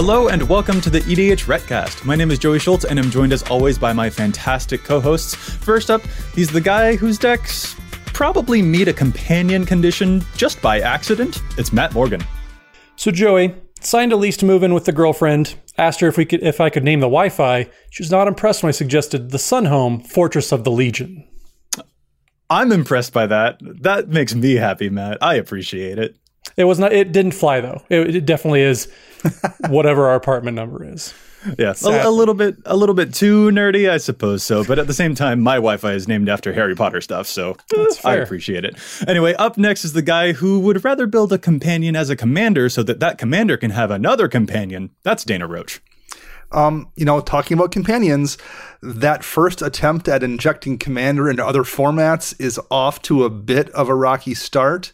Hello and welcome to the EDHRECast. My name is Joey Schultz and I'm joined as always by my fantastic co-hosts. First up, he's the guy whose decks probably meet a companion condition just by accident. It's Matt Morgan. So Joey signed a lease to move in with the girlfriend. Asked her if we could if I could name the Wi-Fi. She was not impressed when I suggested the Sunhome Fortress of the Legion. I'm impressed by that. That makes me happy, Matt. I appreciate it. It was not. It didn't fly though. It, it definitely is whatever our apartment number is. Yes, a, a, little bit, a little bit too nerdy, I suppose so. But at the same time, my Wi-Fi is named after Harry Potter stuff, so I appreciate it. Anyway, up next is the guy who would rather build a companion as a commander so that that commander can have another companion. That's Dana Roach. Um, you know, talking about companions, that first attempt at injecting Commander into other formats is off to a bit of a rocky start.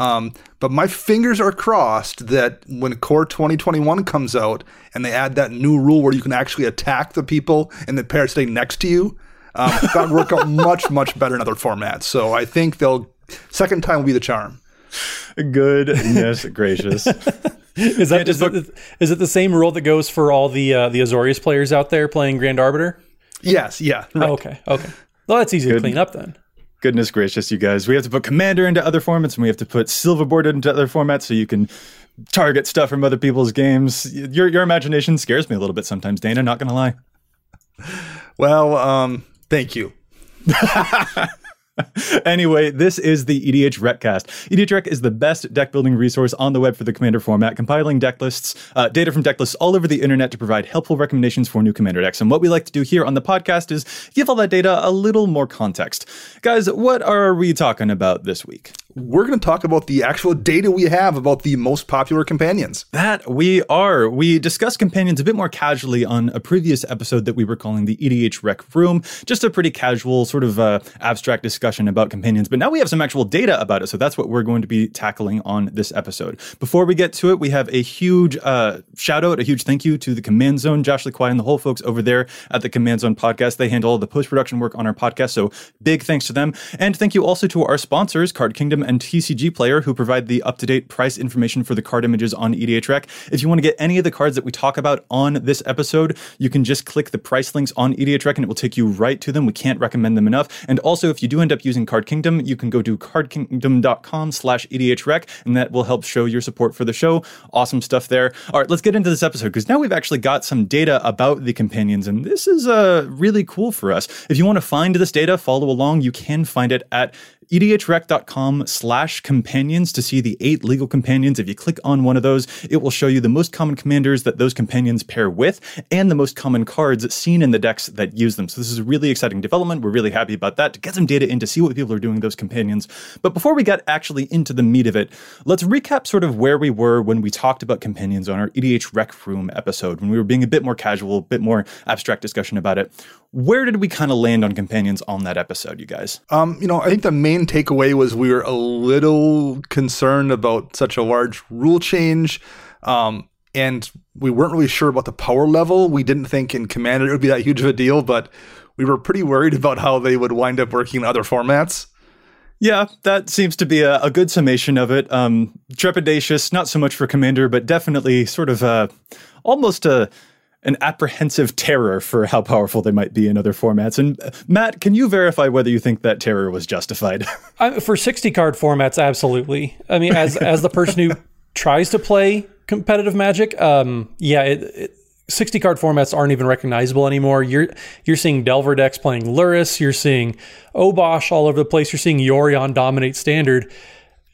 Um, but my fingers are crossed that when Core 2021 comes out and they add that new rule where you can actually attack the people and the pair stay next to you, um, that would work out much, much better in other formats. So I think they'll, second time will be the charm. Goodness gracious. is that is it, is it the same rule that goes for all the uh, the Azorius players out there playing Grand Arbiter? Yes, yeah. Right. Oh, okay, okay. Well, that's easy Good. to clean up then goodness gracious, you guys. We have to put Commander into other formats and we have to put Silverboard into other formats so you can target stuff from other people's games. Your your imagination scares me a little bit sometimes, Dana, not gonna lie. Well, um, thank you. anyway, this is the EDHRECast. EDH Rec is the best deck building resource on the web for the Commander format, compiling deck lists, uh, data from deck lists all over the internet to provide helpful recommendations for new Commander decks. And what we like to do here on the podcast is give all that data a little more context. Guys, what are we talking about this week? We're going to talk about the actual data we have about the most popular companions. That we are. We discussed companions a bit more casually on a previous episode that we were calling the EDH Rec Room. Just a pretty casual, sort of uh, abstract discussion about companions. But now we have some actual data about it. So that's what we're going to be tackling on this episode. Before we get to it, we have a huge uh, shout out, a huge thank you to the Command Zone, Josh Lee Kwai, and the whole folks over there at the Command Zone podcast. They handle all the post production work on our podcast. So big thanks to them. And thank you also to our sponsors, Card Kingdom and TCG Player, who provide the up to date price information for the card images on EDH Rec. If you want to get any of the cards that we talk about on this episode, you can just click the price links on EDH Rec and it will take you right to them. We can't recommend them enough. And also, if you do end up using Card Kingdom, you can go to cardkingdom.com slash EDH Rec, and that will help show your support for the show. Awesome stuff there. All right, let's get into this episode because now we've actually got some data about the companions, and this is uh, really cool for us. If you want to find this data, follow along. You can find it at edhrec.com slash companions to see the eight legal companions. If you click on one of those, it will show you the most common commanders that those companions pair with and the most common cards seen in the decks that use them. So this is a really exciting development. We're really happy about that to get some data in to see what people are doing with those companions. But before we get actually into the meat of it, let's recap sort of where we were when we talked about companions on our EDH Rec Room episode, when we were being a bit more casual, a bit more abstract discussion about it. Where did we kind of land on companions on that episode, you guys? Um, you know, I think the main takeaway was we were a little concerned about such a large rule change. Um, and we weren't really sure about the power level. We didn't think in Commander it would be that huge of a deal, but we were pretty worried about how they would wind up working in other formats. Yeah, that seems to be a, a good summation of it. Um, trepidatious, not so much for Commander, but definitely sort of uh, almost a an apprehensive terror for how powerful they might be in other formats. And uh, Matt, can you verify whether you think that terror was justified? for 60 card formats, absolutely. I mean, as as the person who tries to play competitive Magic, um, yeah, it, it, 60 card formats aren't even recognizable anymore. You're you're seeing Delver decks playing Lurrus, you're seeing Obosh all over the place, you're seeing Yorion dominate standard.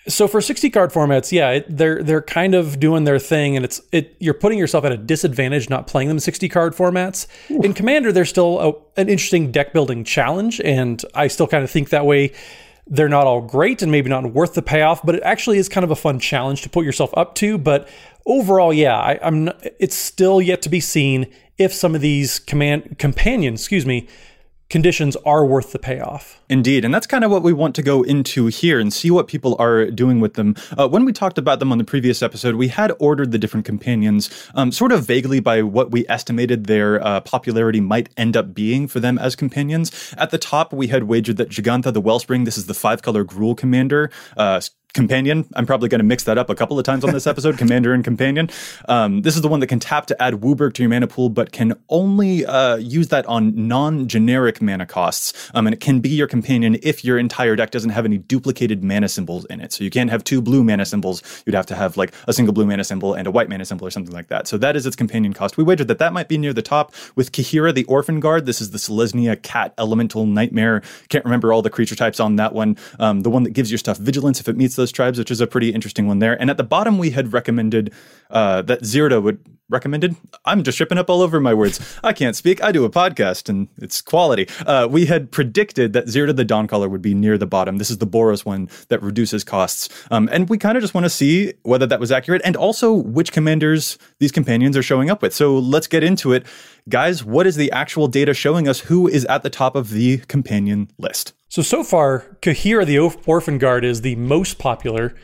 So for 60 card formats, yeah, it, they're they're kind of doing their thing, and it's it you're putting yourself at a disadvantage not playing them 60 card formats. Ooh. In Commander, there's still a, an interesting deck building challenge, and I still kind of think that way. They're not all great and maybe not worth the payoff, but it actually is kind of a fun challenge to put yourself up to. But overall, yeah, I, am It's still yet to be seen if some of these command companions, excuse me, conditions are worth the payoff. Indeed. And that's kind of what we want to go into here and see what people are doing with them. Uh, when we talked about them on the previous episode, we had ordered the different companions um, sort of vaguely by what we estimated their uh, popularity might end up being for them as companions. At the top, we had wagered that Jegantha the Wellspring, this is the five color Gruul commander, uh, companion. I'm probably going to mix that up a couple of times on this episode, commander and companion. Um, this is the one that can tap to add WUBRG to your mana pool, but can only uh, use that on non-generic mana costs. Um, and it can be your companion if your entire deck doesn't have any duplicated mana symbols in it. So you can't have two blue mana symbols. You'd have to have like a single blue mana symbol and a white mana symbol or something like that. So that is its companion cost. We wagered that that might be near the top with Kaheera the Orphan Guard. This is the Selesnya Cat Elemental Nightmare. Can't remember all the creature types on that one. Um, the one that gives your stuff vigilance if it meets those tribes, which is a pretty interesting one there. And at the bottom, we had recommended uh, that Zirda would recommended. I'm just tripping up all over my words. I can't speak. I do a podcast and it's quality. Uh, we had predicted that Zirda the Dawncaller would be near the bottom. This is the Boros one that reduces costs. Um, and we kind of just want to see whether that was accurate and also which commanders these companions are showing up with. So let's get into it. Guys, what is the actual data showing us who is at the top of the companion list? So, so far, Kaheera the Orphan Guard is the most popular,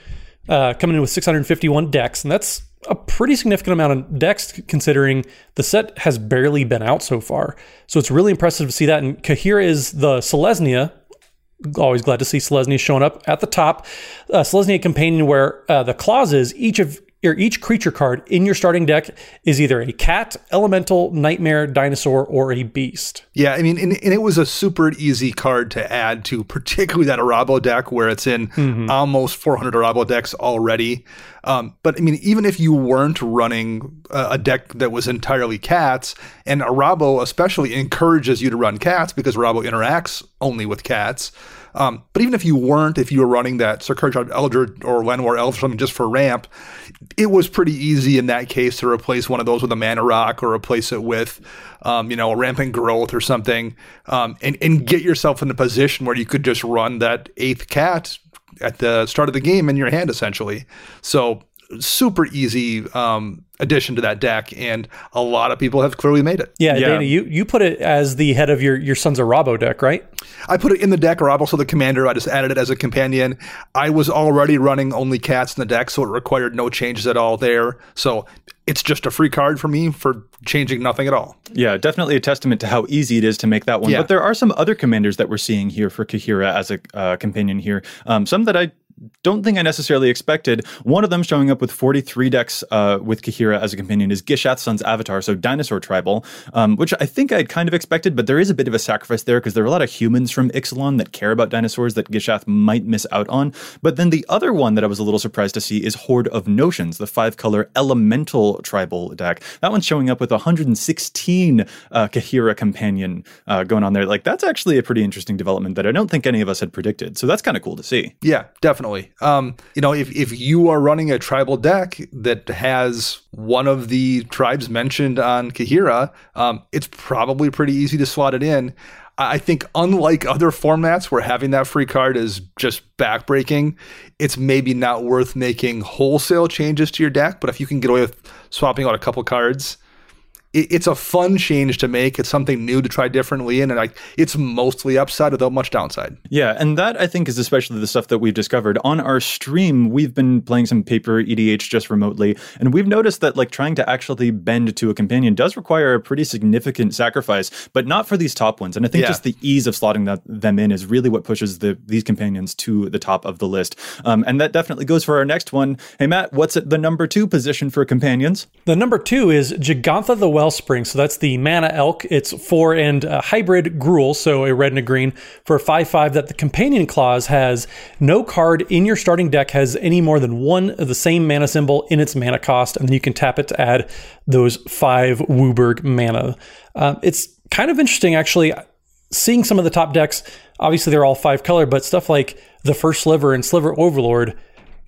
uh, coming in with 651 decks, and that's a pretty significant amount of decks considering the set has barely been out so far. So it's really impressive to see that. And Kaheera is the Selesnya. Always glad to see Selesnya showing up at the top. Uh, Selesnya Companion, where uh, the clause is each of each creature card in your starting deck is either a cat, elemental, nightmare, dinosaur, or a beast. Yeah, I mean, and, and it was a super easy card to add to, particularly that Arahbo deck where it's in mm-hmm. almost 400 Arahbo decks already. Um, but I mean, even if you weren't running a, a deck that was entirely cats, and Arahbo especially encourages you to run cats because Arahbo interacts only with cats. Um, but even if you weren't, if you were running that Sakura-Tribe Elder or Llanowar Elf or something just for ramp, it was pretty easy in that case to replace one of those with a mana rock or replace it with, um, you know, a rampant growth or something, um, and and get yourself in a position where you could just run that eighth cat at the start of the game in your hand essentially. So super easy um, addition to that deck, and a lot of people have clearly made it. Yeah, yeah. Dana, you, you put it as the head of your your Sons of Rabo deck, right? I put it in the deck, or I'm also the commander. I just added it as a companion. I was already running only cats in the deck, so it required no changes at all there. So it's just a free card for me for changing nothing at all. Yeah, definitely a testament to how easy it is to make that one. Yeah. But there are some other commanders that we're seeing here for Kaheera as a uh, companion here. Um, some that I don't think I necessarily expected. One of them showing up with 43 decks uh, with Kaheera as a companion is Gishath Sun's Avatar, so Dinosaur Tribal, um, which I think I'd kind of expected, but there is a bit of a sacrifice there because there are a lot of humans from Ixalan that care about dinosaurs that Gishath might miss out on. But then the other one that I was a little surprised to see is Horde of Notions, the five color elemental tribal deck. That one's showing up with 116 uh, Kaheera companion uh, going on there. Like, that's actually a pretty interesting development that I don't think any of us had predicted. So that's kind of cool to see. Yeah, definitely definitely. Um, you know, if, if you are running a tribal deck that has one of the tribes mentioned on Kaheera, um, it's probably pretty easy to slot it in. I think, unlike other formats where having that free card is just backbreaking, it's maybe not worth making wholesale changes to your deck. But if you can get away with swapping out a couple cards, it's a fun change to make. It's something new to try differently, and like it's mostly upside without much downside. Yeah, and that I think is especially the stuff that we've discovered on our stream. We've been playing some paper EDH just remotely, and we've noticed that like trying to actually bend to a companion does require a pretty significant sacrifice, but not for these top ones. And I think yeah. just the ease of slotting that, them in is really what pushes the these companions to the top of the list. Um, and that definitely goes for our next one. Hey Matt, what's at the number two position for companions? The number two is Jegantha the Wellspring. So that's the Mana Elk. It's four and a hybrid Gruul, so a red and a green for a 5 5 that the companion clause has no card in your starting deck has any more than one of the same mana symbol in its mana cost, and then you can tap it to add those five WUBRG mana. Uh, it's kind of interesting, actually, seeing some of the top decks. Obviously, they're all five color, but stuff like the First Sliver and Sliver Overlord,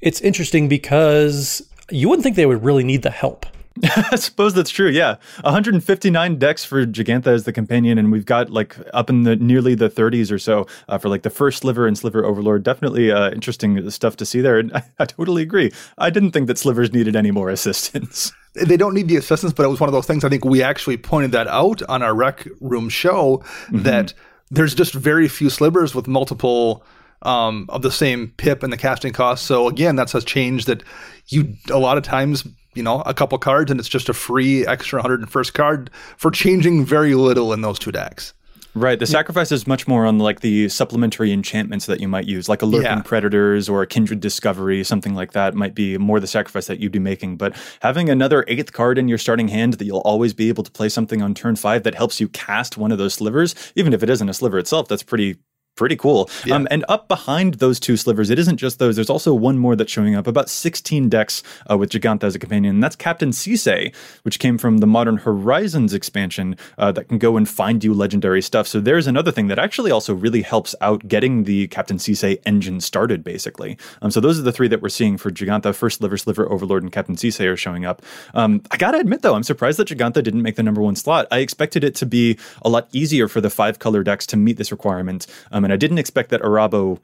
it's interesting because you wouldn't think they would really need the help. I suppose that's true. Yeah, 159 decks for Jegantha as the companion, and we've got like up in the nearly the 30s or so uh, for like the first Sliver and Sliver Overlord. Definitely uh, interesting stuff to see there. And I, I totally agree. I didn't think that Slivers needed any more assistance. They don't need the assistance, but it was one of those things. I think we actually pointed that out on our rec room show mm-hmm. that there's just very few Slivers with multiple um, of the same pip and the casting cost. So again, that's a change that you a lot of times you know, a couple cards and it's just a free extra 101st card for changing very little in those two decks. Right. The sacrifice is much more on like the supplementary enchantments that you might use, like a lurking Yeah. predators or a kindred discovery, something like that might be more the sacrifice that you'd be making. But having another eighth card in your starting hand that you'll always be able to play something on turn five that helps you cast one of those slivers, even if it isn't a sliver itself, that's pretty pretty cool. Um, and up behind those two slivers, it isn't just those. There's also one more that's showing up. About 16 decks uh, with Jegantha as a companion. And that's Captain Sisay, which came from the Modern Horizons expansion uh, that can go and find you legendary stuff. So there's another thing that actually also really helps out getting the Captain Sisay engine started, basically. Um, so those are the three that we're seeing for Jegantha. First Sliver, Sliver, Overlord, and Captain Sisei are showing up. Um, I gotta admit, though, I'm surprised that Jegantha didn't make the number one slot. I expected it to be a lot easier for the five color decks to meet this requirement. And I didn't expect that Arahbo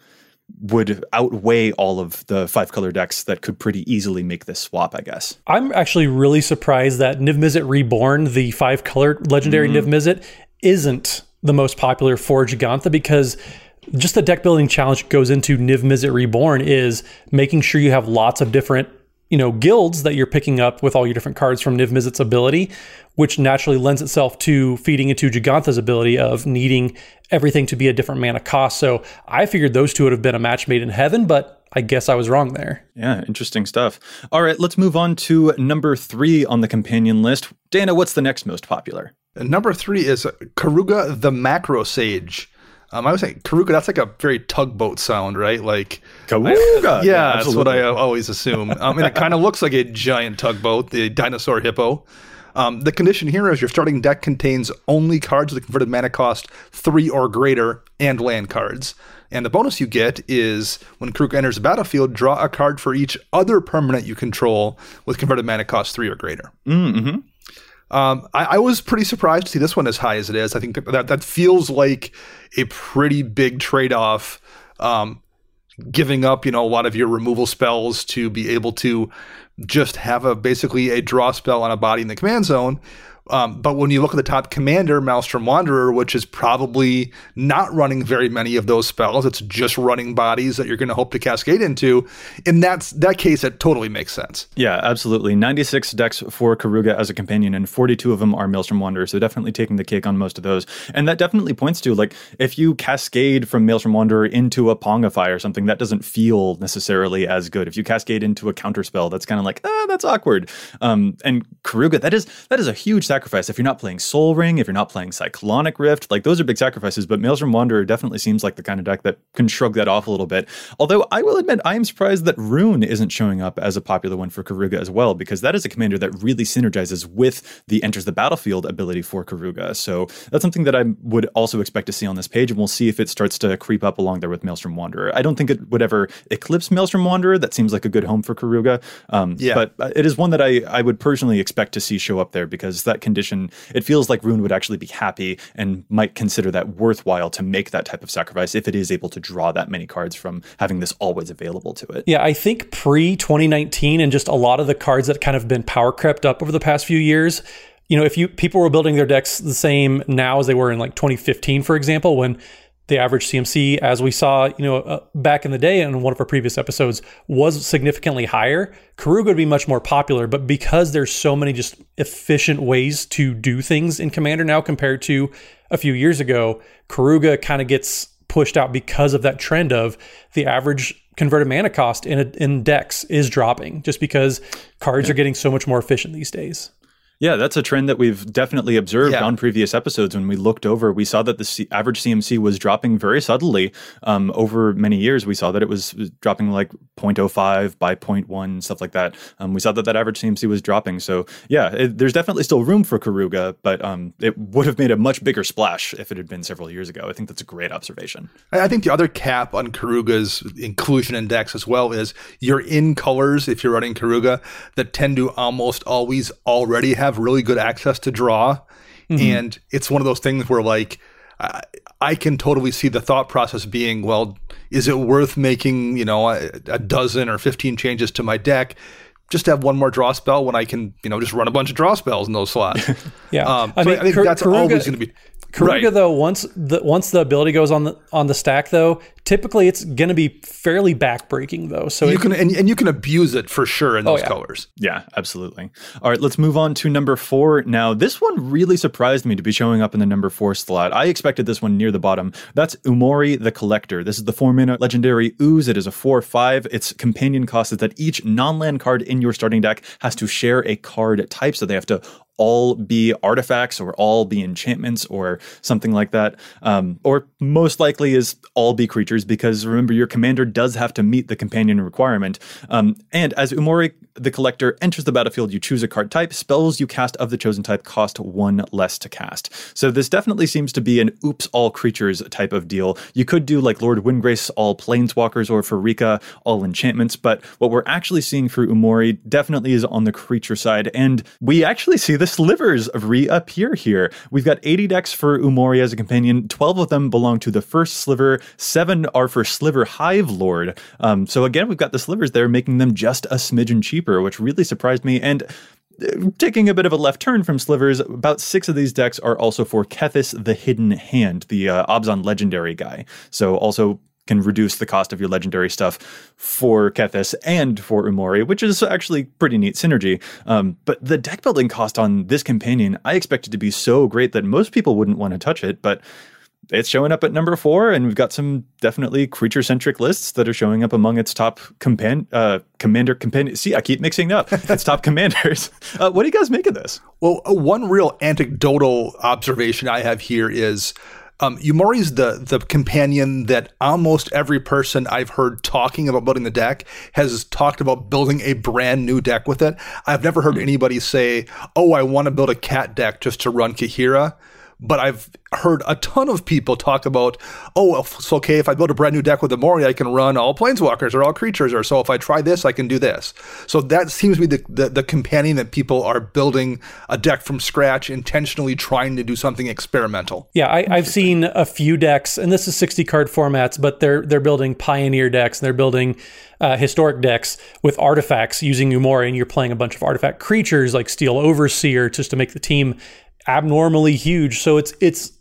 would outweigh all of the five color decks that could pretty easily make this swap, I guess. I'm actually really surprised that Niv Mizzet Reborn, the five color legendary mm-hmm. Niv Mizzet, isn't the most popular for Jegantha because just the deck building challenge goes into Niv Mizzet Reborn is making sure you have lots of different you know guilds that you're picking up with all your different cards from Niv Mizzet's ability, which naturally lends itself to feeding into Jegantha's ability of needing everything to be a different mana cost. So I figured those two would have been a match made in heaven, but I guess I was wrong there. Yeah, interesting stuff. All right, let's move on to number three on the companion list. Dana, what's the next most popular? Number three is Karuga the Macro Sage. Um, I was saying Karuga. That's like a very tugboat sound, right? Like Karuga. Yeah, that's what I always assume. Um, and it kind of looks like a giant tugboat, the dinosaur hippo. Um, the condition here is your starting deck contains only cards with a converted mana cost three or greater and land cards. And the bonus you get is when Karuk enters the battlefield, draw a card for each other permanent you control with converted mana cost three or greater. Mm-hmm. Um, I, I was pretty surprised to see this one as high as it is. I think that that, feels like a pretty big trade off. Um, giving up, you know, a lot of your removal spells to be able to just have a basically a draw spell on a body in the command zone. Um, but when you look at the top commander, Maelstrom Wanderer, which is probably not running very many of those spells, it's just running bodies that you're going to hope to cascade into. In that that case, it totally makes sense. Yeah, absolutely. 96 decks for Karuga as a companion, and 42 of them are Maelstrom Wanderer, so definitely taking the cake on most of those. And that definitely points to, like, if you cascade from Maelstrom Wanderer into a Pongify or something, that doesn't feel necessarily as good. If you cascade into a counterspell, that's kind of like, ah, that's awkward. Um, and Karuga, that is that is a huge sacrifice. If you're not playing Sol Ring, if you're not playing Cyclonic Rift, like those are big sacrifices. But Maelstrom Wanderer definitely seems like the kind of deck that can shrug that off a little bit. Although I will admit, I am surprised that Roon isn't showing up as a popular one for Karuga as well, because that is a commander that really synergizes with the enters the battlefield ability for Karuga. So that's something that I would also expect to see on this page, and we'll see if it starts to creep up along there with Maelstrom Wanderer. I don't think it would ever eclipse Maelstrom Wanderer. That seems like a good home for Karuga. Um, Yeah. But it is one that I, I would personally expect to see show up there because that condition, it feels like Roon would actually be happy and might consider that worthwhile to make that type of sacrifice if it is able to draw that many cards from having this always available to it. Yeah, I think pre 2019 and just a lot of the cards that kind of been power crept up over the past few years. You know, if you people were building their decks the same now as they were in like 2015, for example, when the average CMC, as we saw, you know, uh, back in the day in one of our previous episodes, was significantly higher. Karuga would be much more popular, but because there's so many just efficient ways to do things in Commander now compared to a few years ago, Karuga kind of gets pushed out because of that trend of the average converted mana cost in a, in decks is dropping just because cards are getting so much more efficient these days. Yeah, that's a trend that we've definitely observed Yeah. on previous episodes. When we looked over, we saw that the C- average CMC was dropping very subtly um, over many years. We saw that it was dropping like 0.05 by 0.1, stuff like that. Um, we saw that that average CMC was dropping. So, yeah, it, there's definitely still room for Karuga, but um, it would have made a much bigger splash if it had been several years ago. I think that's a great observation. I I think the other cap on Karuga's inclusion index as well is you're in colors if you're running Karuga that tend to almost always already have really good access to draw. Mm-hmm. And it's one of those things where, like, I, I can totally see the thought process being, well, is it worth making, you know, a, a dozen or 15 changes to my deck just to have one more draw spell when I can, you know, just run a bunch of draw spells in those slots. Yeah. Um, I so mean, I think Kar- that's Karuga- always going to be Karuga right. though, once the once the ability goes on the on the stack though, typically it's gonna be fairly backbreaking though. So You it- can and, and you can abuse it for sure in those yeah. colors. Yeah, absolutely. All right, let's move on to number four. Now, this one really surprised me to be showing up in the number four slot. I expected this one near the bottom. That's Umori the Collector. This is the four mana legendary ooze. It is a 4 5. Its companion cost is that each non land card in your starting deck has to share a card type, so they have to all be artifacts or all be enchantments or something like that. Um, or most likely is all be creatures because remember, your commander does have to meet the companion requirement. Um, and as Umori the Collector enters the battlefield, you choose a card type. Spells you cast of the chosen type cost one less to cast. So this definitely seems to be an oops all creatures type of deal. You could do like Lord Windgrace all planeswalkers or Pharika all enchantments, but what we're actually seeing through Umori definitely is on the creature side, and we actually see the slivers reappear here. We've got 80 decks for Umori as a companion. 12 of them belong to the first sliver. Seven are for Sliver Hive Lord. Um, so again, we've got the slivers there, making them just a smidgen cheaper, which really surprised me. And uh, taking a bit of a left turn from slivers, about six of these decks are also for Kethis the Hidden Hand, the uh, Abzan legendary guy. So also can reduce the cost of your legendary stuff for Kethis and for Umori, which is actually pretty neat synergy. Um, but the deck building cost on this companion, I expected to be so great that most people wouldn't want to touch it, but it's showing up at number four, and we've got some definitely creature centric lists that are showing up among its top compan- uh, commander companion. See, I keep mixing up. its top commanders. Uh, what do you guys make of this? Well, uh, one real anecdotal observation I have here is um, Umori's the the companion that almost every person I've heard talking about building the deck has talked about building a brand new deck with it. I've never heard anybody say, "Oh, I want to build a cat deck just to run Kaheera." But I've heard a ton of people talk about, oh, it's okay if I build a brand new deck with Umori, I can run all planeswalkers or all creatures, or so if I try this, I can do this. So that seems to be the, the, the companion that people are building a deck from scratch, intentionally trying to do something experimental. Yeah, I, I've seen a few decks, and this is 60 card formats, but they're they're building pioneer decks and they're building uh, historic decks with artifacts using Umori, and you're playing a bunch of artifact creatures like Steel Overseer just to make the team abnormally huge. So it's it's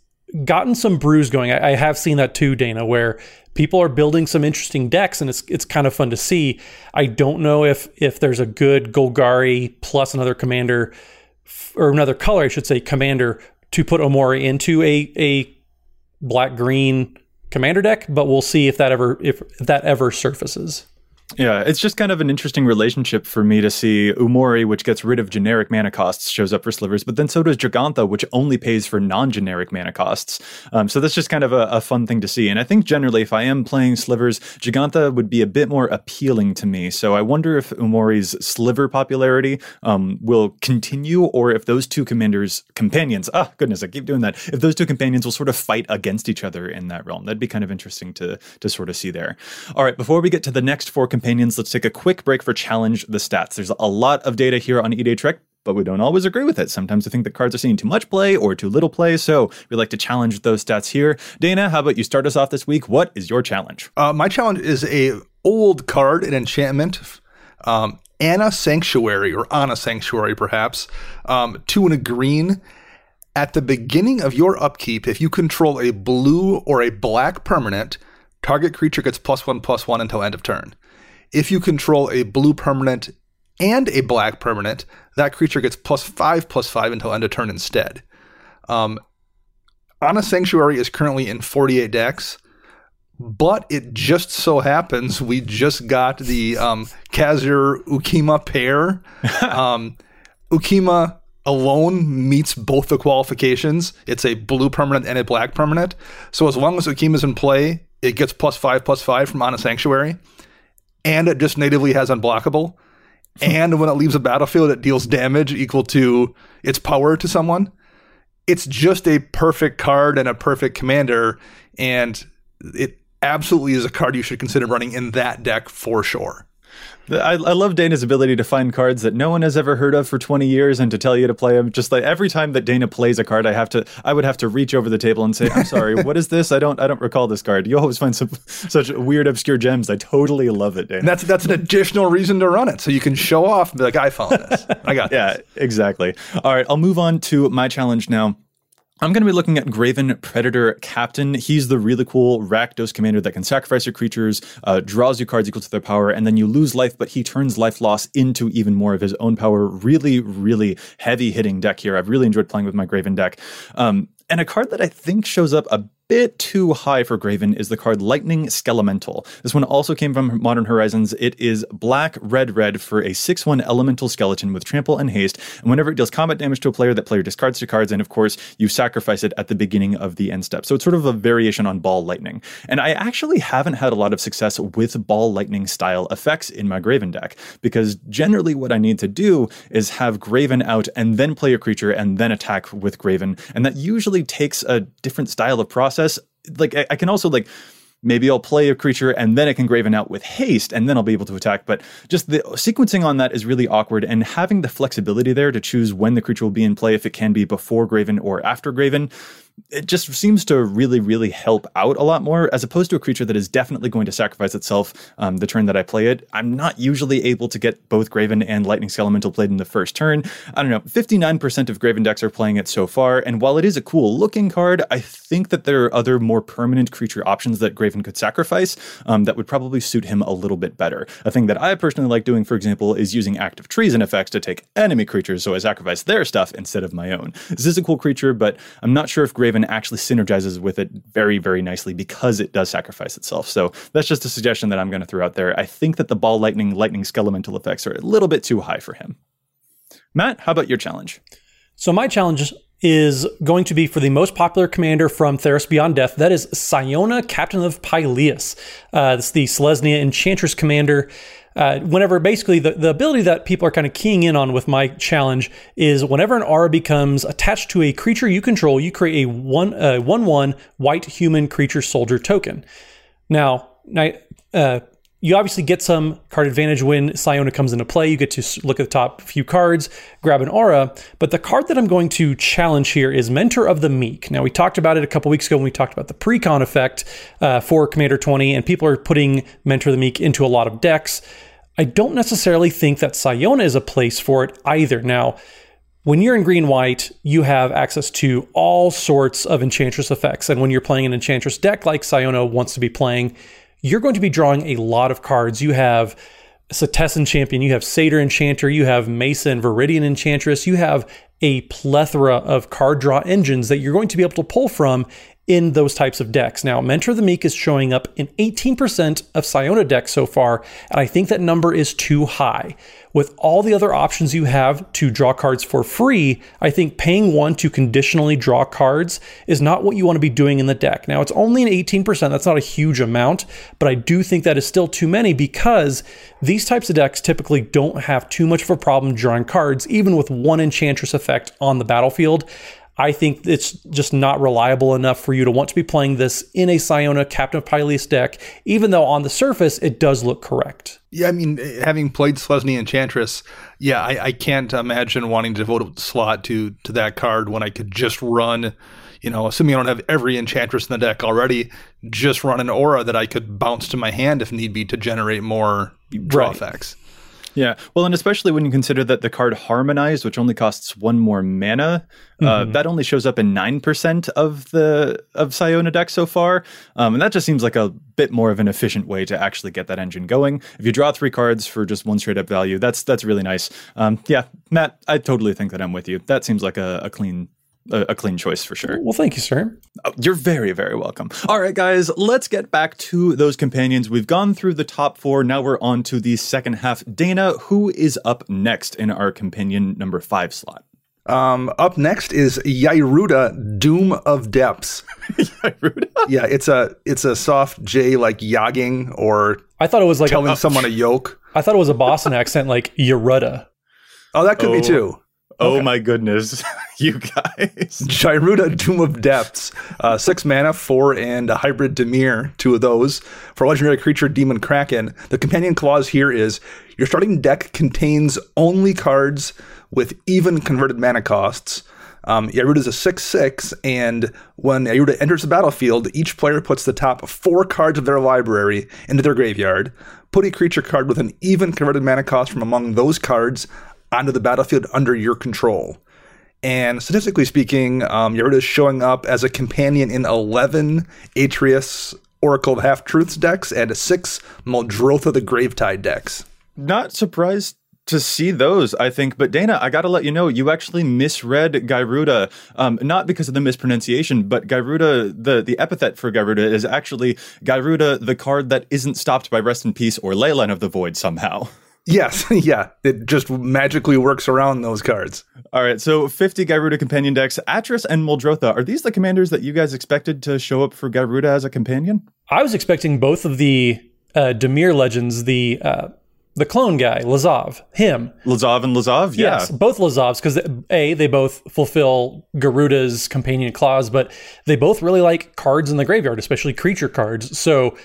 gotten some brews going. I, I have seen that too, Dana, where people are building some interesting decks, and it's it's kind of fun to see. I don't know if if there's a good Golgari plus another commander or another color, I should say, commander to put Umori into a a black green commander deck, but we'll see if that ever if that ever surfaces. Yeah, it's just kind of an interesting relationship for me to see Umori, which gets rid of generic mana costs, shows up for slivers, but then so does Jegantha, which only pays for non-generic mana costs. Um, so that's just kind of a, a, fun thing to see. And I think generally, if I am playing slivers, Jegantha would be a bit more appealing to me. So I wonder if Umori's sliver popularity um, will continue, or if those two commanders, companions, ah, goodness, I keep doing that. If those two companions will sort of fight against each other in that realm, that'd be kind of interesting to to sort of see there. All right, before we get to the next four companions, let's take a quick break for challenge the stats. There's a lot of data here on EDH Rec, but we don't always agree with it. Sometimes we think that cards are seeing too much play or too little play, so we like to challenge those stats here. Dana, how about you start us off this week? What is your challenge? Uh, my challenge is a old card, an enchantment, um, Ana Sanctuary or Ana Sanctuary, perhaps, um, two and a green. At the beginning of your upkeep, if you control a blue or a black permanent, target creature gets plus one plus one until end of turn. If you control a blue permanent and a black permanent, that creature gets plus five plus five until end of turn instead. Um, Ana Sanctuary is currently in 48 decks, but it just so happens we just got the um, Cazur Ukkima pair. um, Ukkima alone meets both the qualifications. It's a blue permanent and a black permanent. So as long as Ukkima's in play, it gets plus five plus five from Ana Sanctuary and it just natively has unblockable. Hmm. and when it leaves a battlefield, it deals damage equal to its power to someone. It's just a perfect card and a perfect commander, and it absolutely is a card you should consider running in that deck for sure. I, I love Dana's ability to find cards that no one has ever heard of for 20 years and to tell you to play them. Just like every time that Dana plays a card, I have to, I would have to reach over the table and say, "I'm sorry, what is this? I don't, I don't recall this card." You always find some such weird, obscure gems. I totally love it, Dana. And that's that's an additional reason to run it, so you can show off and be like, "I found this. I got." yeah, exactly. All right, I'll move on to my challenge now. I'm going to be looking at Greven Predator Captain. He's the really cool Rakdos commander that can sacrifice your creatures, uh, draws you cards equal to their power, and then you lose life, but he turns life loss into even more of his own power. Really, really heavy hitting deck here. I've really enjoyed playing with my Greven deck. Um, and a card that I think shows up a bit too high for Greven is the card Lightning Skelemental. This one also came from Modern Horizons. It is black, red, red for a 6 1 elemental skeleton with trample and haste. And whenever it deals combat damage to a player, that player discards two cards. And of course, you sacrifice it at the beginning of the end step. So it's sort of a variation on Ball Lightning. And I actually haven't had a lot of success with Ball Lightning style effects in my Greven deck because generally what I need to do is have Greven out and then play a creature and then attack with Greven. And that usually takes a different style of process process. Like I, I can also like maybe I'll play a creature and then I can greven out with haste and then I'll be able to attack. But just the sequencing on that is really awkward and having the flexibility there to choose when the creature will be in play, if it can be before greven or after greven, it just seems to really, really help out a lot more as opposed to a creature that is definitely going to sacrifice itself um, the turn that I play it. I'm not usually able to get both Greven and Lightning Skelemental played in the first turn. I don't know, 59% of Greven decks are playing it so far, and while it is a cool looking card, I think that there are other more permanent creature options that Greven could sacrifice um, that would probably suit him a little bit better. A thing that I personally like doing, for example, is using active treason effects to take enemy creatures so I sacrifice their stuff instead of my own. This is a cool creature, but I'm not sure if Greven actually synergizes with it very, very nicely because it does sacrifice itself. So that's just a suggestion that I'm going to throw out there. I think that the ball lightning, lightning skelemental effects are a little bit too high for him. Matt, how about your challenge? So my challenge is going to be for the most popular commander from Theros Beyond Death. That is Siona, Captain of Pyleas. Uh, it's the Selesnya Enchantress commander uh, whenever basically the, the ability that people are kind of keying in on with my challenge is whenever an aura becomes attached to a creature you control, you create a one uh, one one white human creature soldier token. Now, uh, you obviously get some card advantage when Siona comes into play. You get to look at the top few cards, grab an aura. But the card that I'm going to challenge here is Mentor of the Meek. Now, we talked about it a couple weeks ago when we talked about the precon effect uh, for Commander 20, and people are putting Mentor of the Meek into a lot of decks. I don't necessarily think that Siona is a place for it either. Now, when you're in green white, you have access to all sorts of Enchantress effects. And when you're playing an Enchantress deck like Siona wants to be playing, you're going to be drawing a lot of cards. You have Setessan Champion, you have Satyr Enchanter, you have Mesa and Verduran Enchantress, you have a plethora of card draw engines that you're going to be able to pull from in those types of decks. Now, Mentor the Meek is showing up in 18% of Siona decks so far, and I think that number is too high. With all the other options you have to draw cards for free, I think paying one to conditionally draw cards is not what you want to be doing in the deck. Now, it's only an 18%, that's not a huge amount, but I do think that is still too many because these types of decks typically don't have too much of a problem drawing cards, even with one Enchantress effect on the battlefield. I think it's just not reliable enough for you to want to be playing this in a Siona Captain of Pyleas deck, even though on the surface it does look correct. Yeah, I mean, having played Selesnya Enchantress, yeah, I, I, can't imagine wanting to devote a slot to to that card when I could just run, you know, assuming I don't have every Enchantress in the deck already, just run an aura that I could bounce to my hand if need be to generate more draw right. effects. Yeah, well, and especially when you consider that the card Harmonized, which only costs one more mana, uh, mm-hmm. uh, that only shows up in nine percent of the of Siona deck so far, um, and that just seems like a bit more of an efficient way to actually get that engine going. If you draw three cards for just one straight up value, that's that's really nice. Um, yeah, Matt, I totally think that I'm with you. That seems like a, a clean a, a, clean choice for sure. Well, thank you, sir. Oh, you're very, very welcome. All right, guys, let's get back to those companions. We've gone through the top four. Now we're on to the second half. Dana, who is up next in our companion number five slot? Um, up next is Yairuda, Doom of Depths. Yairuda? Yeah, it's a it's a soft J like yogging or I thought it was like telling a, someone a yoke. I thought it was a Boston accent like Yaruda. Oh, that could oh. be too. Oh okay. my goodness. you guys. Gyruda, Doom of Depths, uh, six mana, four, and a hybrid Dimir, two of those. For legendary creature Demon Kraken, the companion clause here is your starting deck contains only cards with even converted mana costs. Um, Gyruda is a 6 6, and when Gyruda enters the battlefield, each player puts the top four cards of their library into their graveyard. Put a creature card with an even converted mana cost from among those cards onto the battlefield under your control. And statistically speaking, um, is showing up as a companion in 11 Atris Oracle of Half Truths decks and six Muldrotha the Gravetide decks. Not surprised to see those, I think. But Dana, I got to let you know, you actually misread Gyruda, um, not because of the mispronunciation, but Gyruda, the, the epithet for Gyruda is actually Gyruda, the card that isn't stopped by Rest in Peace or Leyline of the Void somehow. Yes, yeah. It just magically works around those cards. All right, so 50 Gyruda companion decks. Atris and Muldrotha, are these the commanders that you guys expected to show up for Gyruda as a companion? I was expecting both of the uh, Dimir legends, the uh, the clone guy, Lazav, him. Lazav and Lazav, yeah. Yes, both Lazavs, because A, they both fulfill Gyruda's companion clause, but they both really like cards in the graveyard, especially creature cards. So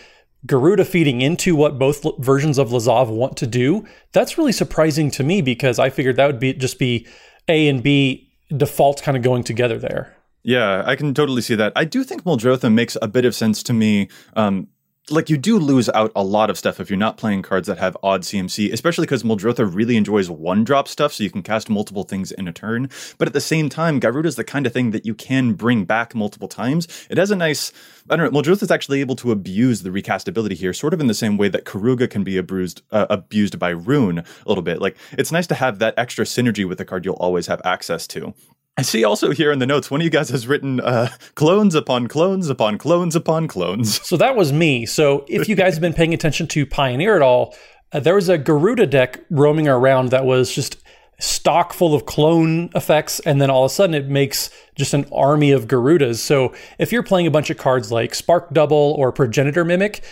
Gyruda feeding into what both versions of Lazav want to do, that's really surprising to me because I figured that would be just be A and B default kind of going together there. Yeah, I can totally see that. I do think Muldrotha makes a bit of sense to me. Um, like you do lose out a lot of stuff if you're not playing cards that have odd CMC, especially because Muldrotha really enjoys one drop stuff, so you can cast multiple things in a turn. But at the same time, Gyruda is the kind of thing that you can bring back multiple times. It has a nice, I don't know, Muldrotha is actually able to abuse the recastability here, sort of in the same way that Keruga can be abused, uh, abused by Roon a little bit. Like it's nice to have that extra synergy with the card you'll always have access to. I see also here in the notes, one of you guys has written uh, clones upon clones upon clones upon clones. So that was me. So if you guys have been paying attention to Pioneer at all, uh, there was a Gyruda deck roaming around that was just stock full of clone effects, and then all of a sudden it makes just an army of Gyrudas. So if you're playing a bunch of cards like Spark Double or Progenitor Mimic,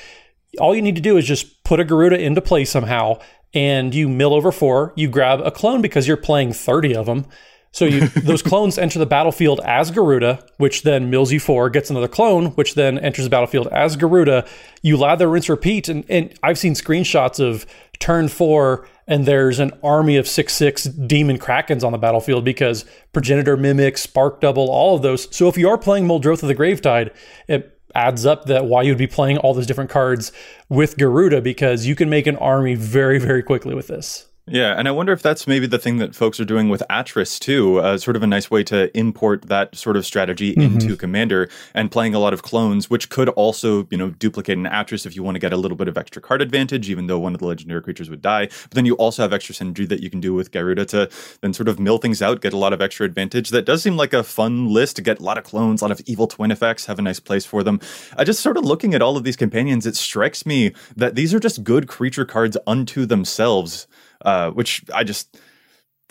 all you need to do is just put a Gyruda into play somehow, and you mill over four, you grab a clone because you're playing 30 of them so you, those clones enter the battlefield as Gyruda, which then mills you four, gets another clone, which then enters the battlefield as Gyruda. You lather, rinse, repeat, and, and I've seen screenshots of turn four, and there's an army of six six demon krakens on the battlefield because progenitor mimic, spark double, all of those. So if you are playing Muldrotha the Gravetide, it adds up that why you'd be playing all those different cards with Gyruda because you can make an army very very quickly with this. Yeah, and I wonder if that's maybe the thing that folks are doing with Atris too, uh, sort of a nice way to import that sort of strategy mm-hmm. into Commander and playing a lot of clones, which could also, you know, duplicate an Atris if you want to get a little bit of extra card advantage, even though one of the legendary creatures would die. But then you also have extra synergy that you can do with Gyruda to then sort of mill things out, get a lot of extra advantage. That does seem like a fun list to get a lot of clones, a lot of evil twin effects, have a nice place for them. I just sort of looking at all of these companions, it strikes me that these are just good creature cards unto themselves uh, which I just.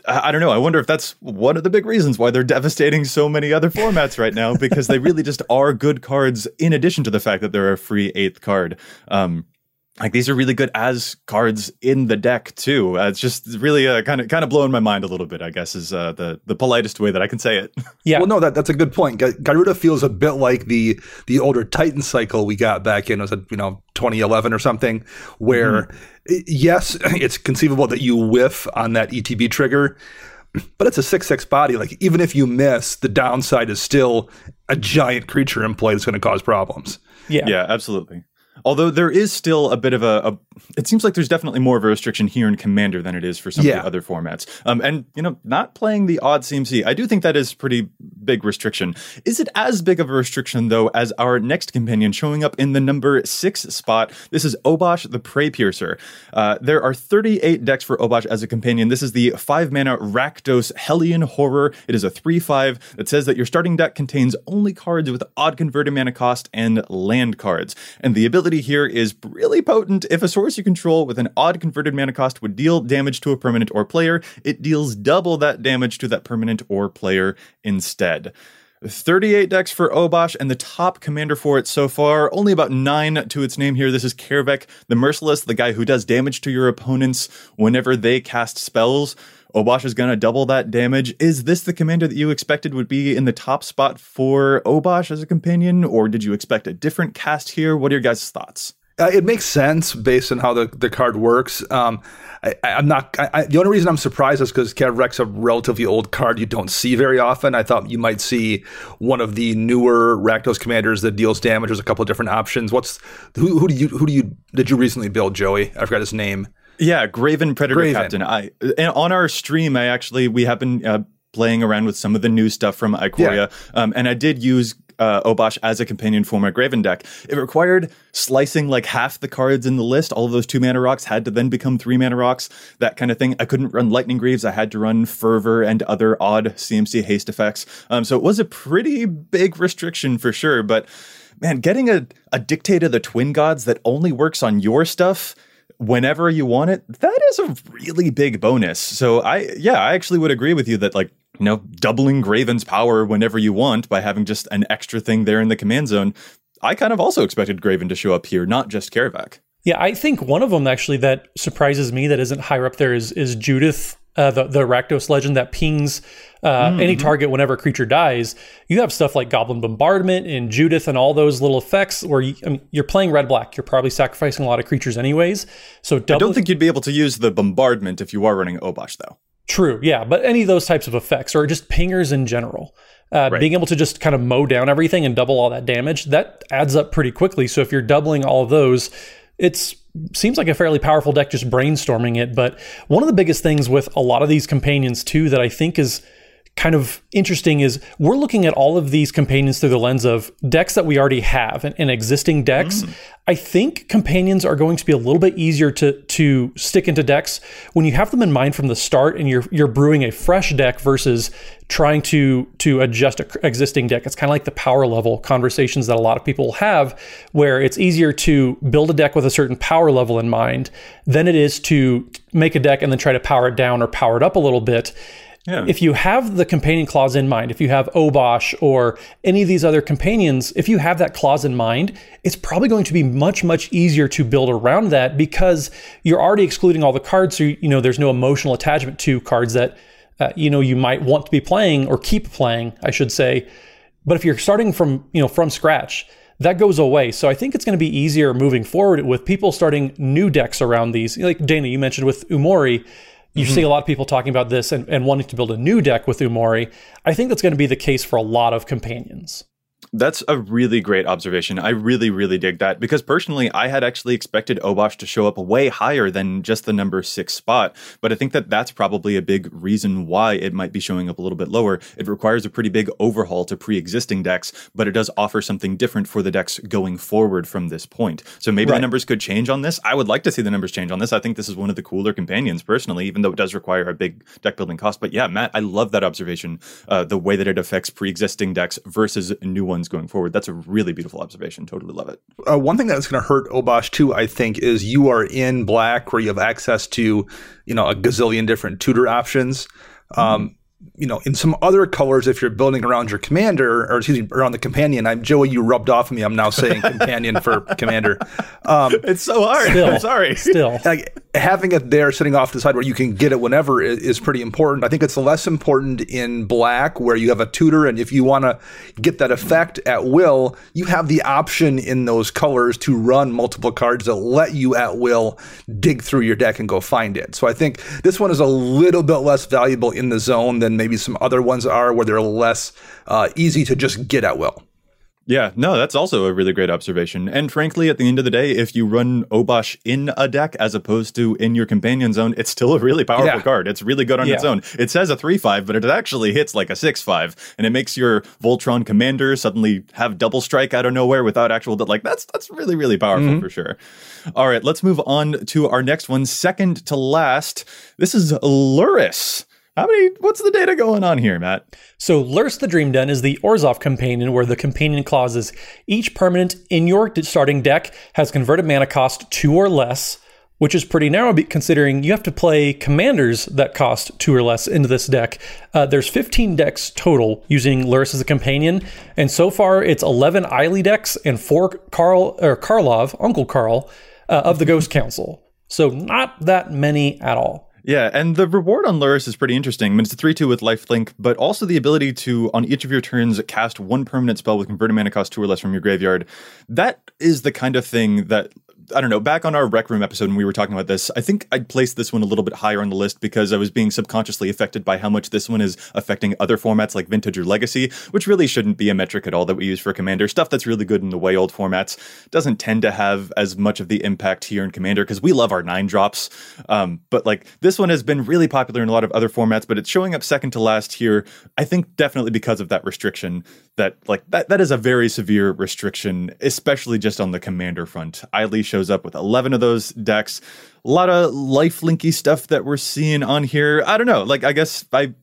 I don't know. I wonder if that's one of the big reasons why they're devastating so many other formats right now because they really just are good cards in addition to the fact that they're a free eighth card. Um, like these are really good as cards in the deck too. Uh, it's just really uh, kind of kind of blowing my mind a little bit. I guess is uh, the the politest way that I can say it. Yeah. Well, no, that that's a good point. Gyruda feels a bit like the the older Titan cycle we got back in was it you know 2011 or something, where mm-hmm. yes, it's conceivable that you whiff on that ETB trigger. But it's a six six body. Like even if you miss, the downside is still a giant creature in play that's going to cause problems. Yeah, yeah, absolutely. Although there is still a bit of a, a, it seems like there's definitely more of a restriction here in Commander than it is for some yeah. of the other formats. Um, and you know, not playing the odd CMC, I do think that is pretty big restriction. Is it as big of a restriction though as our next companion showing up in the number six spot? This is Obosh the Prey Piercer. Uh, there are 38 decks for Obosh as a companion. This is the five mana Rakdos Hellion Horror. It is a three five that says that your starting deck contains only cards with odd converted mana cost and land cards, and the ability ability here is really potent. If a source you control with an odd converted mana cost would deal damage to a permanent or player, it deals double that damage to that permanent or player instead. 38 decks for Obosh, and the top commander for it so far. Only about nine to its name here. This is Kaervek, the Merciless, the guy who does damage to your opponents whenever they cast spells. Going to double that damage. Is this the commander that you expected would be in the top spot for Obosh as a companion, or did you expect a different cast here? What are your guys' thoughts? Uh, it makes sense based on how the, the card works. Um, I, am not. I, the only reason I'm surprised is because Cav a relatively old card you don't see very often. I thought you might see one of the newer Rakdos commanders that deals damage. There's a couple of different options. What's who, who do you who do you did you recently build, Joey? I forgot his name. Yeah, Greven Predator Greven. Captain. I on our stream, I actually we have been uh, playing around with some of the new stuff from Ikoria, yeah. um, and I did use uh, Obosh as a companion for my Greven deck. It required slicing like half the cards in the list. All of those two mana rocks had to then become three mana rocks, that kind of thing. I couldn't run Lightning Greaves. I had to run Fervor and other odd CMC haste effects. Um, so it was a pretty big restriction for sure. But man, getting a, a Dictate of the Twin Gods that only works on your stuff whenever you want it, that is a really big bonus. So I, yeah, I actually would agree with you that like you know, doubling Greven's power whenever you want by having just an extra thing there in the command zone. I kind of also expected Greven to show up here, not just Kaervek. Yeah, I think one of them actually that surprises me that isn't higher up there is is Judith, uh, the the Rakdos legend that pings uh, mm-hmm. any target whenever a creature dies. You have stuff like Goblin Bombardment and Judith and all those little effects where you, I mean, you're playing red black. You're probably sacrificing a lot of creatures anyways. So double- I don't think you'd be able to use the bombardment if you are running Obosh though. True, yeah, but any of those types of effects or just pingers in general, uh, right. being able to just kind of mow down everything and double all that damage, that adds up pretty quickly. So if you're doubling all those, it's seems like a fairly powerful deck just brainstorming it. But one of the biggest things with a lot of these companions too that I think is kind of interesting is we're looking at all of these companions through the lens of decks that we already have and, and existing decks. Mm. I think companions are going to be a little bit easier to to stick into decks when you have them in mind from the start and you're you're brewing a fresh deck versus trying to to adjust an existing deck. It's kind of like the power level conversations that a lot of people have where it's easier to build a deck with a certain power level in mind than it is to make a deck and then try to power it down or power it up a little bit. Yeah. If you have the companion clause in mind, if you have Obosh or any of these other companions, if you have that clause in mind, it's probably going to be much, much easier to build around that because you're already excluding all the cards. So, you know, there's no emotional attachment to cards that, uh, you know, you might want to be playing or keep playing, I should say. But if you're starting from, you know, from scratch, that goes away. So I think it's going to be easier moving forward with people starting new decks around these. Like Dana, you mentioned with Umori, you mm-hmm. see a lot of people talking about this and, and wanting to build a new deck with Umori. I think that's going to be the case for a lot of companions. That's a really great observation. I really, really dig that because personally, I had actually expected Obosh to show up way higher than just the number six spot. But I think that that's probably a big reason why it might be showing up a little bit lower. It requires a pretty big overhaul to pre existing decks, but it does offer something different for the decks going forward from this point. So maybe right. the numbers could change on this. I would like to see the numbers change on this. I think this is one of the cooler companions personally, even though it does require a big deck building cost. But yeah, Matt, I love that observation. Uh, the way that it affects pre existing decks versus new ones going forward. That's a really beautiful observation. Totally love it. Uh, one thing that's going to hurt Obosh too, I think, is you are in black where you have access to, you know, a gazillion different tutor options. Mm-hmm. Um, you know, in some other colors, if you're building around your commander or excuse me, around the companion, I'm Joey. You rubbed off of me. I'm now saying companion for commander. Um, it's so hard. Still, I'm sorry. Still, like, having it there, sitting off the side where you can get it whenever is, pretty important. I think it's less important in black where you have a tutor, and if you want to get that effect at will, you have the option in those colors to run multiple cards that let you at will dig through your deck and go find it. So I think this one is a little bit less valuable in the zone than maybe some other ones are, where they're less uh, easy to just get at will. Yeah, no, that's also a really great observation. And frankly, at the end of the day, if you run Obosh in a deck as opposed to in your companion zone, it's still a really powerful yeah. card. It's really good on yeah. its own. It says a 3 5, but it actually hits like a 6 5. And it makes your Voltron commander suddenly have double strike out of nowhere without actual. Like, that's that's really, really powerful mm-hmm. for sure. All right, let's move on to our next one. Second to last, this is Lurrus. How many? What's the data going on here, Matt? So, Lurrus the Dream Den is the Orzhov companion, where the companion clause is each permanent in your starting deck has converted mana cost two or less, which is pretty narrow considering you have to play commanders that cost two or less into this deck. Uh, there's 15 decks total using Lurrus as a companion, and so far it's 11 Ayli decks and four Karl or Karlov, Uncle Karl, uh, of the Ghost Council. So not that many at all. Yeah, and the reward on Lurrus is pretty interesting. I mean, it's a 3 2 with lifelink, but also the ability to, on each of your turns, cast one permanent spell with converted mana cost two or less from your graveyard. That is the kind of thing that I don't know, back on our Rec Room episode when we were talking about this, I think I'd place this one a little bit higher on the list because I was being subconsciously affected by how much this one is affecting other formats like Vintage or Legacy, which really shouldn't be a metric at all that we use for Commander. Stuff that's really good in the way old formats doesn't tend to have as much of the impact here in Commander because we love our nine drops. Um, but like this one has been really popular in a lot of other formats, but it's showing up second to last here. I think definitely because of that restriction that like that that is a very severe restriction, especially just on the Commander front. Ayli shows up with 11 of those decks. A lot of lifelinky stuff that we're seeing on here. I don't know. Like, I guess I.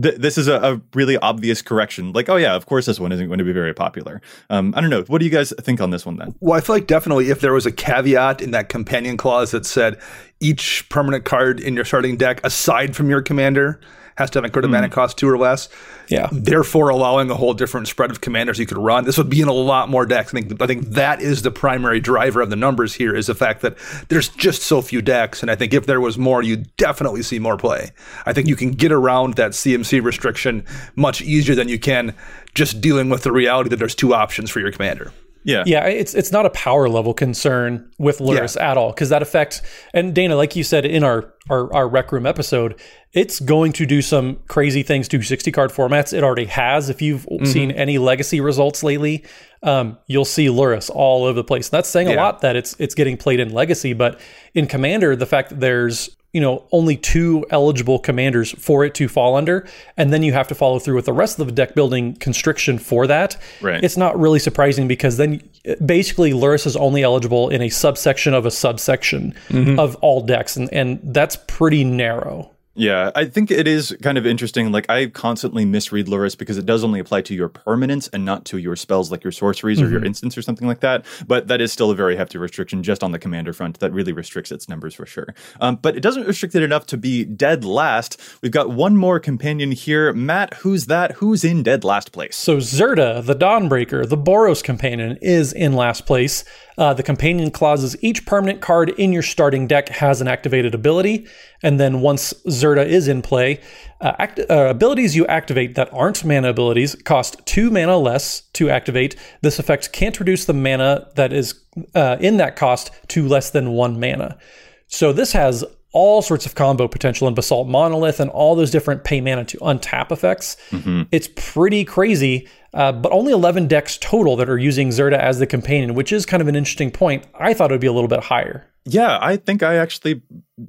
Th- this is a, a, really obvious correction. Like, oh yeah, of course this one isn't going to be very popular. Um, I don't know. What do you guys think on this one then? Well, I feel like definitely if there was a caveat in that companion clause that said each permanent card in your starting deck, aside from your commander, has to have a card mm. mana cost two or less. Yeah. Therefore, allowing a whole different spread of commanders you could run. This would be in a lot more decks. I think I think that is the primary driver of the numbers here is the fact that there's just so few decks, and I think if there was more, you'd definitely see more play. I think you can get around that CMC restriction much easier than you can just dealing with the reality that there's two options for your commander. Yeah. Yeah. It's it's not a power level concern with Lurrus yeah. at all because that affects, and Dana, like you said in our, our, our Rec Room episode, it's going to do some crazy things to 60 card formats. It already has. If you've mm-hmm. seen any legacy results lately, um, you'll see Lurrus all over the place. And that's saying yeah. a lot that it's it's getting played in legacy, but in Commander, the fact that there's you know only two eligible commanders for it to fall under and then you have to follow through with the rest of the deck building constriction for that right. it's not really surprising because then basically Lurrus is only eligible in a subsection of a subsection mm-hmm. of all decks and, and that's pretty narrow yeah, I think it is kind of interesting. Like I constantly misread Lurrus because it does only apply to your permanents and not to your spells like your sorceries mm-hmm. or your mm-hmm. instants or something like that. But that is still a very hefty restriction just on the commander front that really restricts its numbers for sure. Um, but it doesn't restrict it enough to be dead last. We've got one more companion here. Matt, who's that? Who's in dead last place? So Zirda, the Dawnbreaker, the Boros companion, is in last place. Uh, the companion clause clauses each permanent card in your starting deck has an activated ability. And then once Zirda is in play, uh, act- uh, abilities you activate that aren't mana abilities cost two mana less to activate. This effect can't reduce the mana that is uh, in that cost to less than one mana. So this has all sorts of combo potential in Basalt Monolith and all those different pay mana to untap effects. Mm-hmm. It's pretty crazy, uh, but only 11 decks total that are using Zirda as the companion, which is kind of an interesting point. I thought it would be a little bit higher. Yeah, I think I actually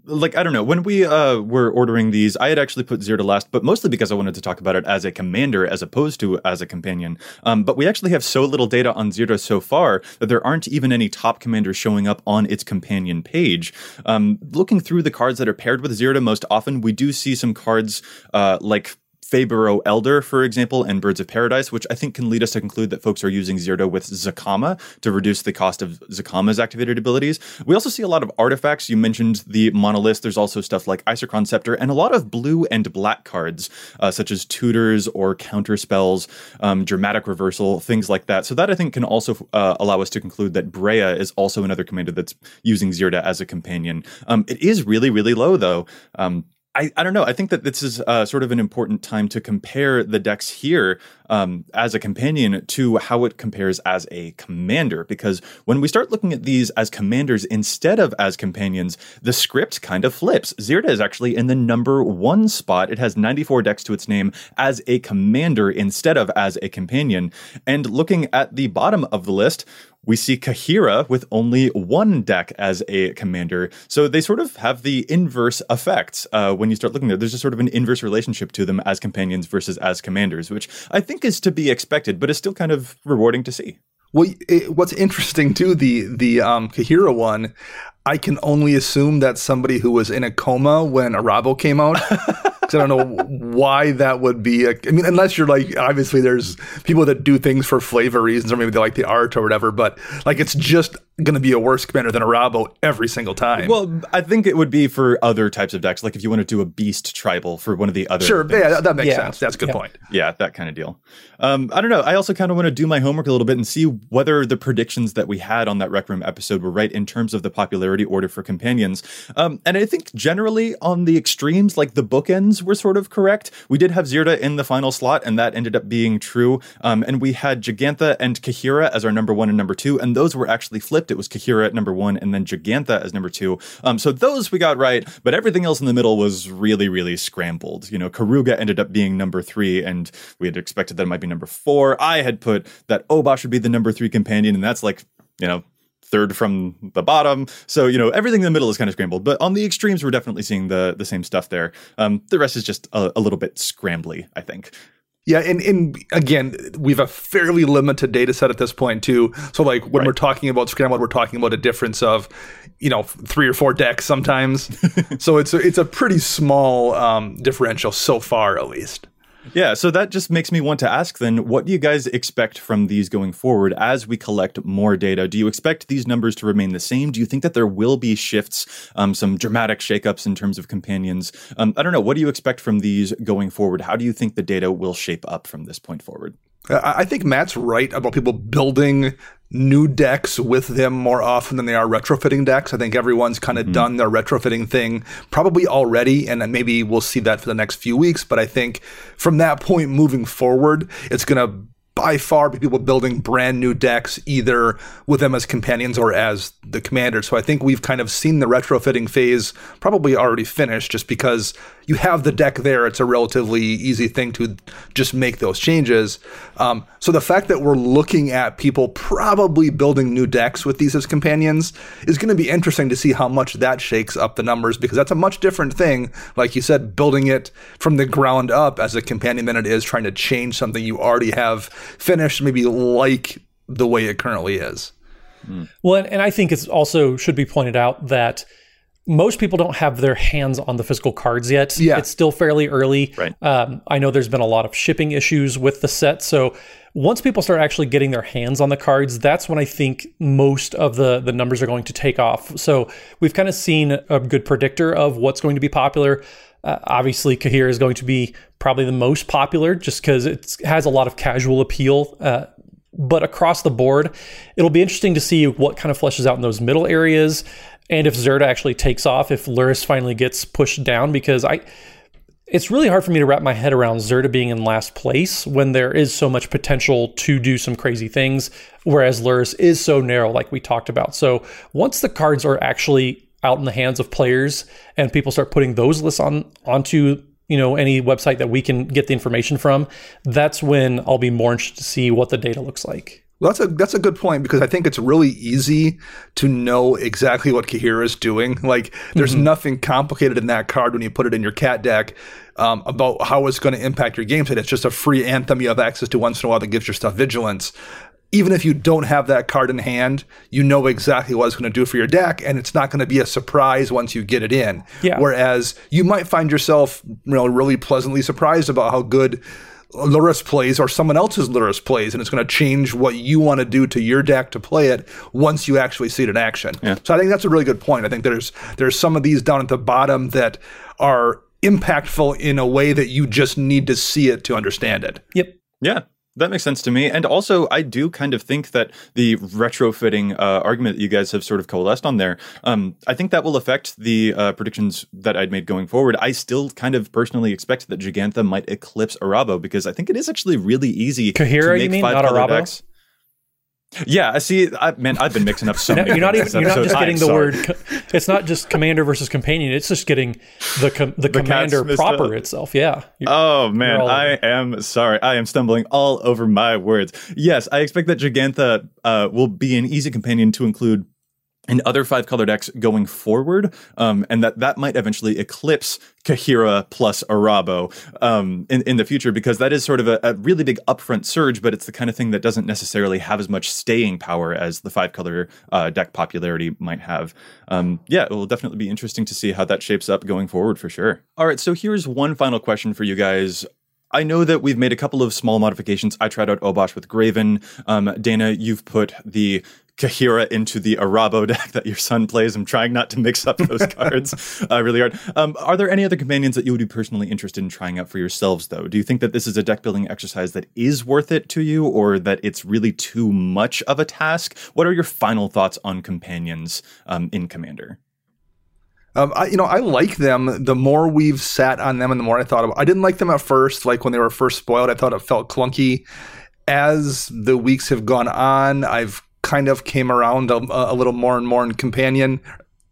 like I don't know when we uh, were ordering these, I had actually put Zirda last, but mostly because I wanted to talk about it as a commander as opposed to as a companion. Um, but we actually have so little data on Zirda so far that there aren't even any top commanders showing up on its companion page. Um, looking through the cards that are paired with Zirda most often, we do see some cards uh, like Faeburrow Elder, for example, and Birds of Paradise, which I think can lead us to conclude that folks are using Zirda with Zacama to reduce the cost of Zacama's activated abilities. We also see a lot of artifacts. You mentioned the monolith. There's also stuff like Isochron Scepter and a lot of blue and black cards, uh, such as tutors or counter spells, um, dramatic reversal, things like that. So that I think can also uh, allow us to conclude that Breya is also another commander that's using Zirda as a companion. Um, it is really, really low though. Um, I, I don't know. I think that this is uh, sort of an important time to compare the decks here um, as a companion to how it compares as a commander. Because when we start looking at these as commanders instead of as companions, the script kind of flips. Zirda is actually in the number one spot. It has 94 decks to its name as a commander instead of as a companion. And looking at the bottom of the list, we see Kaheera with only one deck as a commander. So they sort of have the inverse effects uh, when you start looking there. There's a sort of an inverse relationship to them as companions versus as commanders, which I think is to be expected, but is still kind of rewarding to see. Well, it, what's interesting too, the the um, Kaheera one, I can only assume that somebody who was in a coma when Arahbo came out. because I don't know why that would be. A, I mean, unless you're like, obviously, there's people that do things for flavor reasons, or maybe they like the art or whatever. But like, it's just going to be a worse commander than Arahbo every single time. Well, I think it would be for other types of decks, like if you want to do a beast tribal for one of the other. Sure, things. yeah, that makes Yeah. sense. That's a good Yeah. point. Yeah, that kind of deal. Um, I don't know. I also kind of want to do my homework a little bit and see whether the predictions that we had on that Rec Room episode were right in terms of the popularity order for companions. Um, and I think generally on the extremes, like the bookends, were sort of correct. We did have Zirda in the final slot, and that ended up being true. Um, and we had Jegantha and Kaheera as our number one and number two, and those were actually flipped. It was Kaheera at number one, and then Jegantha as number two. Um, so those we got right, but everything else in the middle was really, really scrambled. You know, Keruga ended up being number three, and we had expected that it might be number four. I had put that Obosh would be the number three companion, and that's like, you know, third from the bottom. So, you know, everything in the middle is kind of scrambled. But on the extremes, we're definitely seeing the the same stuff there. Um, the rest is just a, a little bit scrambly, I think. Yeah, and, and again, we have a fairly limited data set at this point too. So like when Right. we're talking about scrambled, we're talking about a difference of, you know, three or four decks sometimes. so it's a, it's a pretty small um, differential so far, at least. Yeah, so that just makes me want to ask then, what do you guys expect from these going forward as we collect more data? Do you expect these numbers to remain the same? Do you think that there will be shifts, um, some dramatic shakeups in terms of companions? Um, I don't know. What do you expect from these going forward? How do you think the data will shape up from this point forward? I I think Matt's right about people building new decks with them more often than they are retrofitting decks. I think everyone's kind of mm-hmm. done their retrofitting thing probably already, and maybe we'll see that for the next few weeks. But I think from that point moving forward, it's going to by far be people building brand new decks either with them as companions or as the commander. So I think we've kind of seen the retrofitting phase probably already finished just because you have the deck there. It's a relatively easy thing to just make those changes. Um, so the fact that we're looking at people probably building new decks with these as companions is going to be interesting to see how much that shakes up the numbers because that's a much different thing. Like you said, building it from the ground up as a companion than it is trying to change something you already have finished, maybe like the way it currently is. Well, and, and I think it's also should be pointed out that most people don't have their hands on the physical cards yet. Yeah. It's still fairly early. Right. Um, I know there's been a lot of shipping issues with the set. So once people start actually getting their hands on the cards, that's when I think most of the, the numbers are going to take off. So we've kind of seen a good predictor of what's going to be popular. Uh, obviously, Kaheera is going to be probably the most popular just because it has a lot of casual appeal. Uh, but across the board, it'll be interesting to see what kind of fleshes out in those middle areas and if Zirda actually takes off, if Lurrus finally gets pushed down, because I it's really hard for me to wrap my head around Zirda being in last place when there is so much potential to do some crazy things, whereas Lurrus is so narrow, like we talked about. So once the cards are actually out in the hands of players and people start putting those lists on onto you know any website that we can get the information from, that's when I'll be more interested to see what the data looks like. Well, that's a that's a good point because I think it's really easy to know exactly what Kaheera is doing. Like, there's nothing complicated in that card when you put it in your cat deck um, about how it's going to impact your game state. It's just a free anthem you have access to once in a while that gives your stuff vigilance. Even if you don't have that card in hand, you know exactly what it's going to do for your deck, and it's not going to be a surprise once you get it in. Yeah. Whereas you might find yourself, you know, really pleasantly surprised about how good Lurrus plays or someone else's Lurrus plays, and it's going to change what you want to do to your deck to play it once you actually see it in action. Yeah. So I think that's a really good point. I think there's there's some of these down at the bottom that are impactful in a way that you just need to see it to understand it. Yep. Yeah. That makes sense to me. And also, I do kind of think that the retrofitting uh, argument that you guys have sort of coalesced on there, um, I think that will affect the uh, predictions that I'd made going forward. I still kind of personally expect that Jegantha might eclipse Arahbo because I think it is actually really easy Kaheera, to you make mean, five not color Arahbo? decks. Yeah, I see. I, man, I've been mixing up so No, many you're not even. You're not just getting the sorry. word. It's not just commander versus companion. It's just getting the com, the, commander proper up. itself. Yeah. Oh man, I am sorry. I am stumbling all over my words. Yes, I expect that Jegantha uh, will be an easy companion to include and other five color decks going forward, um, and that that might eventually eclipse Kaheera plus Arahbo um, in in the future because that is sort of a, a, really big upfront surge, but it's the kind of thing that doesn't necessarily have as much staying power as the five color uh, deck popularity might have. Um, yeah, it will definitely be interesting to see how that shapes up going forward for sure. All right, so here's one final question for you guys. I know that we've made a couple of small modifications. I tried out Obosh with Greven. Um, Dana, you've put the Kaheera into the Arahbo deck that your son plays. I'm trying not to mix up those cards uh, really hard. Um, are there any other companions that you would be personally interested in trying out for yourselves, though? Do you think that this is a deck building exercise that is worth it to you, or that it's really too much of a task? What are your final thoughts on companions um, in Commander? Um, I, you know, I like them. The more we've sat on them, and the more I thought about. I didn't like them at first. Like when they were first spoiled, I thought it felt clunky. As the weeks have gone on, I've kind of came around a, a, little more and more in companion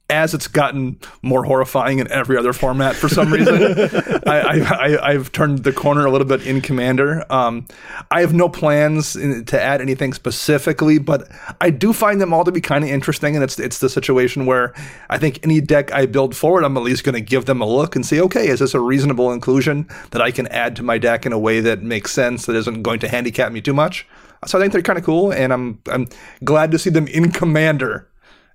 as it's gotten more horrifying in every other format for some reason. I, have turned the corner a little bit in Commander. Um, I have no plans in, to add anything specifically, but I do find them all to be kind of interesting. And it's it's the situation where I think any deck I build forward, I'm at least going to give them a look and see, okay, is this a reasonable inclusion that I can add to my deck in a way that makes sense that isn't going to handicap me too much? So I think they're kind of cool, and I'm I'm glad to see them in Commander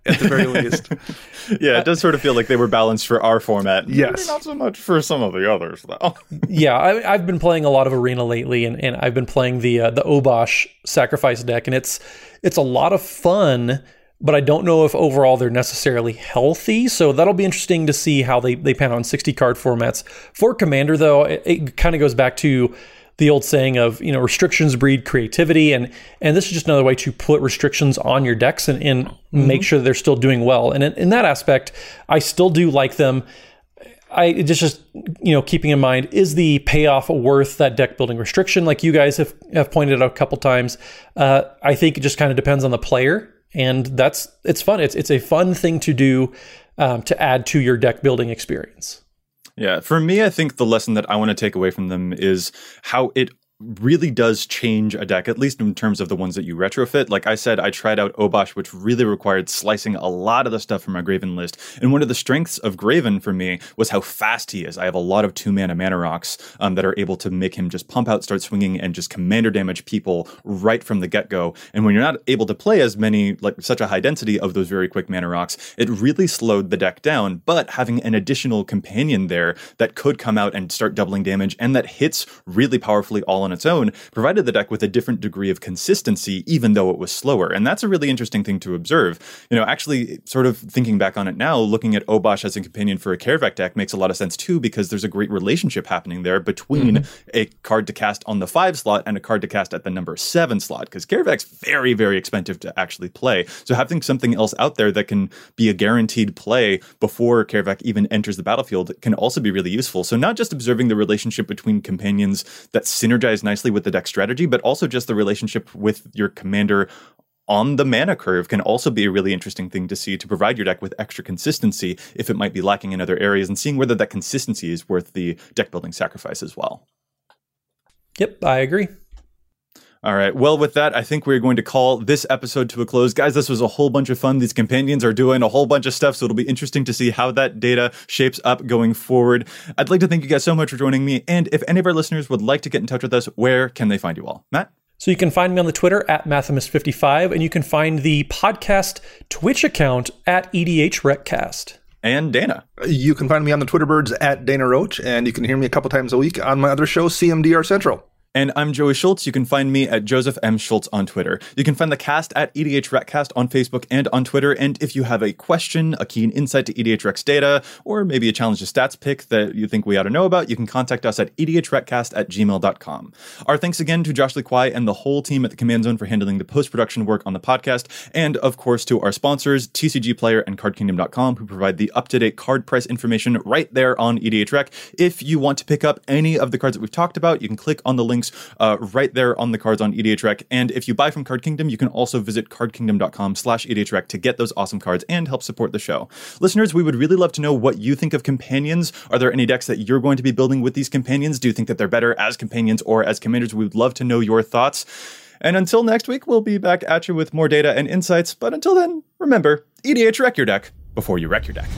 at the very least. yeah, it does sort of feel like they were balanced for our format. Yes, Maybe not so much for some of the others though. yeah, I, have been playing a lot of Arena lately, and, and I've been playing the uh, the Obosh sacrifice deck, and it's it's a lot of fun. But I don't know if overall they're necessarily healthy. So that'll be interesting to see how they, they pan on 60 card formats. For Commander, though, it, it kind of goes back to the old saying of you know restrictions breed creativity. And and this is just another way to put restrictions on your decks and, and mm-hmm. make sure they're still doing well. And in, in, that aspect i still do like them. I just just you know keeping in mind is the payoff worth that deck building restriction? Like you guys have, have pointed out a couple times uh, i think it just kind of depends on the player. And that's it's fun. It's it's a fun thing to do um, to add to your deck building experience yeah, for me, I think the lesson that I want to take away from them is how it really does change a deck, at least in terms of the ones that you retrofit. Like I said, I tried out Obosh, which really required slicing a lot of the stuff from my Greven list. And one of the strengths of Greven for me was how fast he is. I have a lot of two mana mana rocks um, that are able to make him just pump out, start swinging, and just commander damage people right from the get go. And when you're not able to play as many, like such a high density of those very quick mana rocks, it really slowed the deck down. But having an additional companion there that could come out and start doubling damage and that hits really powerfully all on its own provided the deck with a different degree of consistency, even though it was slower. And that's a really interesting thing to observe. You know, actually, sort of thinking back on it now, looking at Obosh as a companion for a Kaervek deck makes a lot of sense too, because there's a great relationship happening there between mm-hmm. a card to cast on the five slot and a card to cast at the number seven slot, because Kaervek's very, very expensive to actually play. So having something else out there that can be a guaranteed play before Kaervek even enters the battlefield can also be really useful. So not just observing the relationship between companions that synergize nicely with the deck strategy, but also just the relationship with your commander on the mana curve can also be a really interesting thing to see to provide your deck with extra consistency if it might be lacking in other areas and seeing whether that consistency is worth the deck building sacrifice as well. Yep, I agree. All right. Well, with that, I think we're going to call this episode to a close. Guys, this was a whole bunch of fun. These companions are doing a whole bunch of stuff, so it'll be interesting to see how that data shapes up going forward. I'd like to thank you guys so much for joining me. And if any of our listeners would like to get in touch with us, where can they find you all? Matt? So you can find me on the Twitter at Mathimus55, and you can find the podcast Twitch account at EDHRECast and Dana. You can find me on the Twitter birds at Dana Roach, and you can hear me a couple times a week on my other show, CMDR Central. And I'm Joey Schultz. You can find me at Joseph M. Schultz on Twitter. You can find the cast at EDHRECast on Facebook and on Twitter. And if you have a question, a keen insight to EDHREC's data, or maybe a challenge to stats pick that you think we ought to know about, you can contact us at edhrecast at gmail.com. Our thanks again to Josh Lee Kwai and the whole team at the Command Zone for handling the post production work on the podcast. And of course, to our sponsors, TCG Player and CardKingdom.com, who provide the up to date card price information right there on EDHREC. If you want to pick up any of the cards that we've talked about, you can click on the links links uh, right there on the cards on EDHREC. And if you buy from Card Kingdom, you can also visit cardkingdom.com slash EDHREC to get those awesome cards and help support the show. Listeners, we would really love to know what you think of companions. Are there any decks that you're going to be building with these companions? Do you think that they're better as companions or as commanders? We would love to know your thoughts. And until next week, we'll be back at you with more data and insights. But until then, remember, EDHREC your deck before you wreck your deck.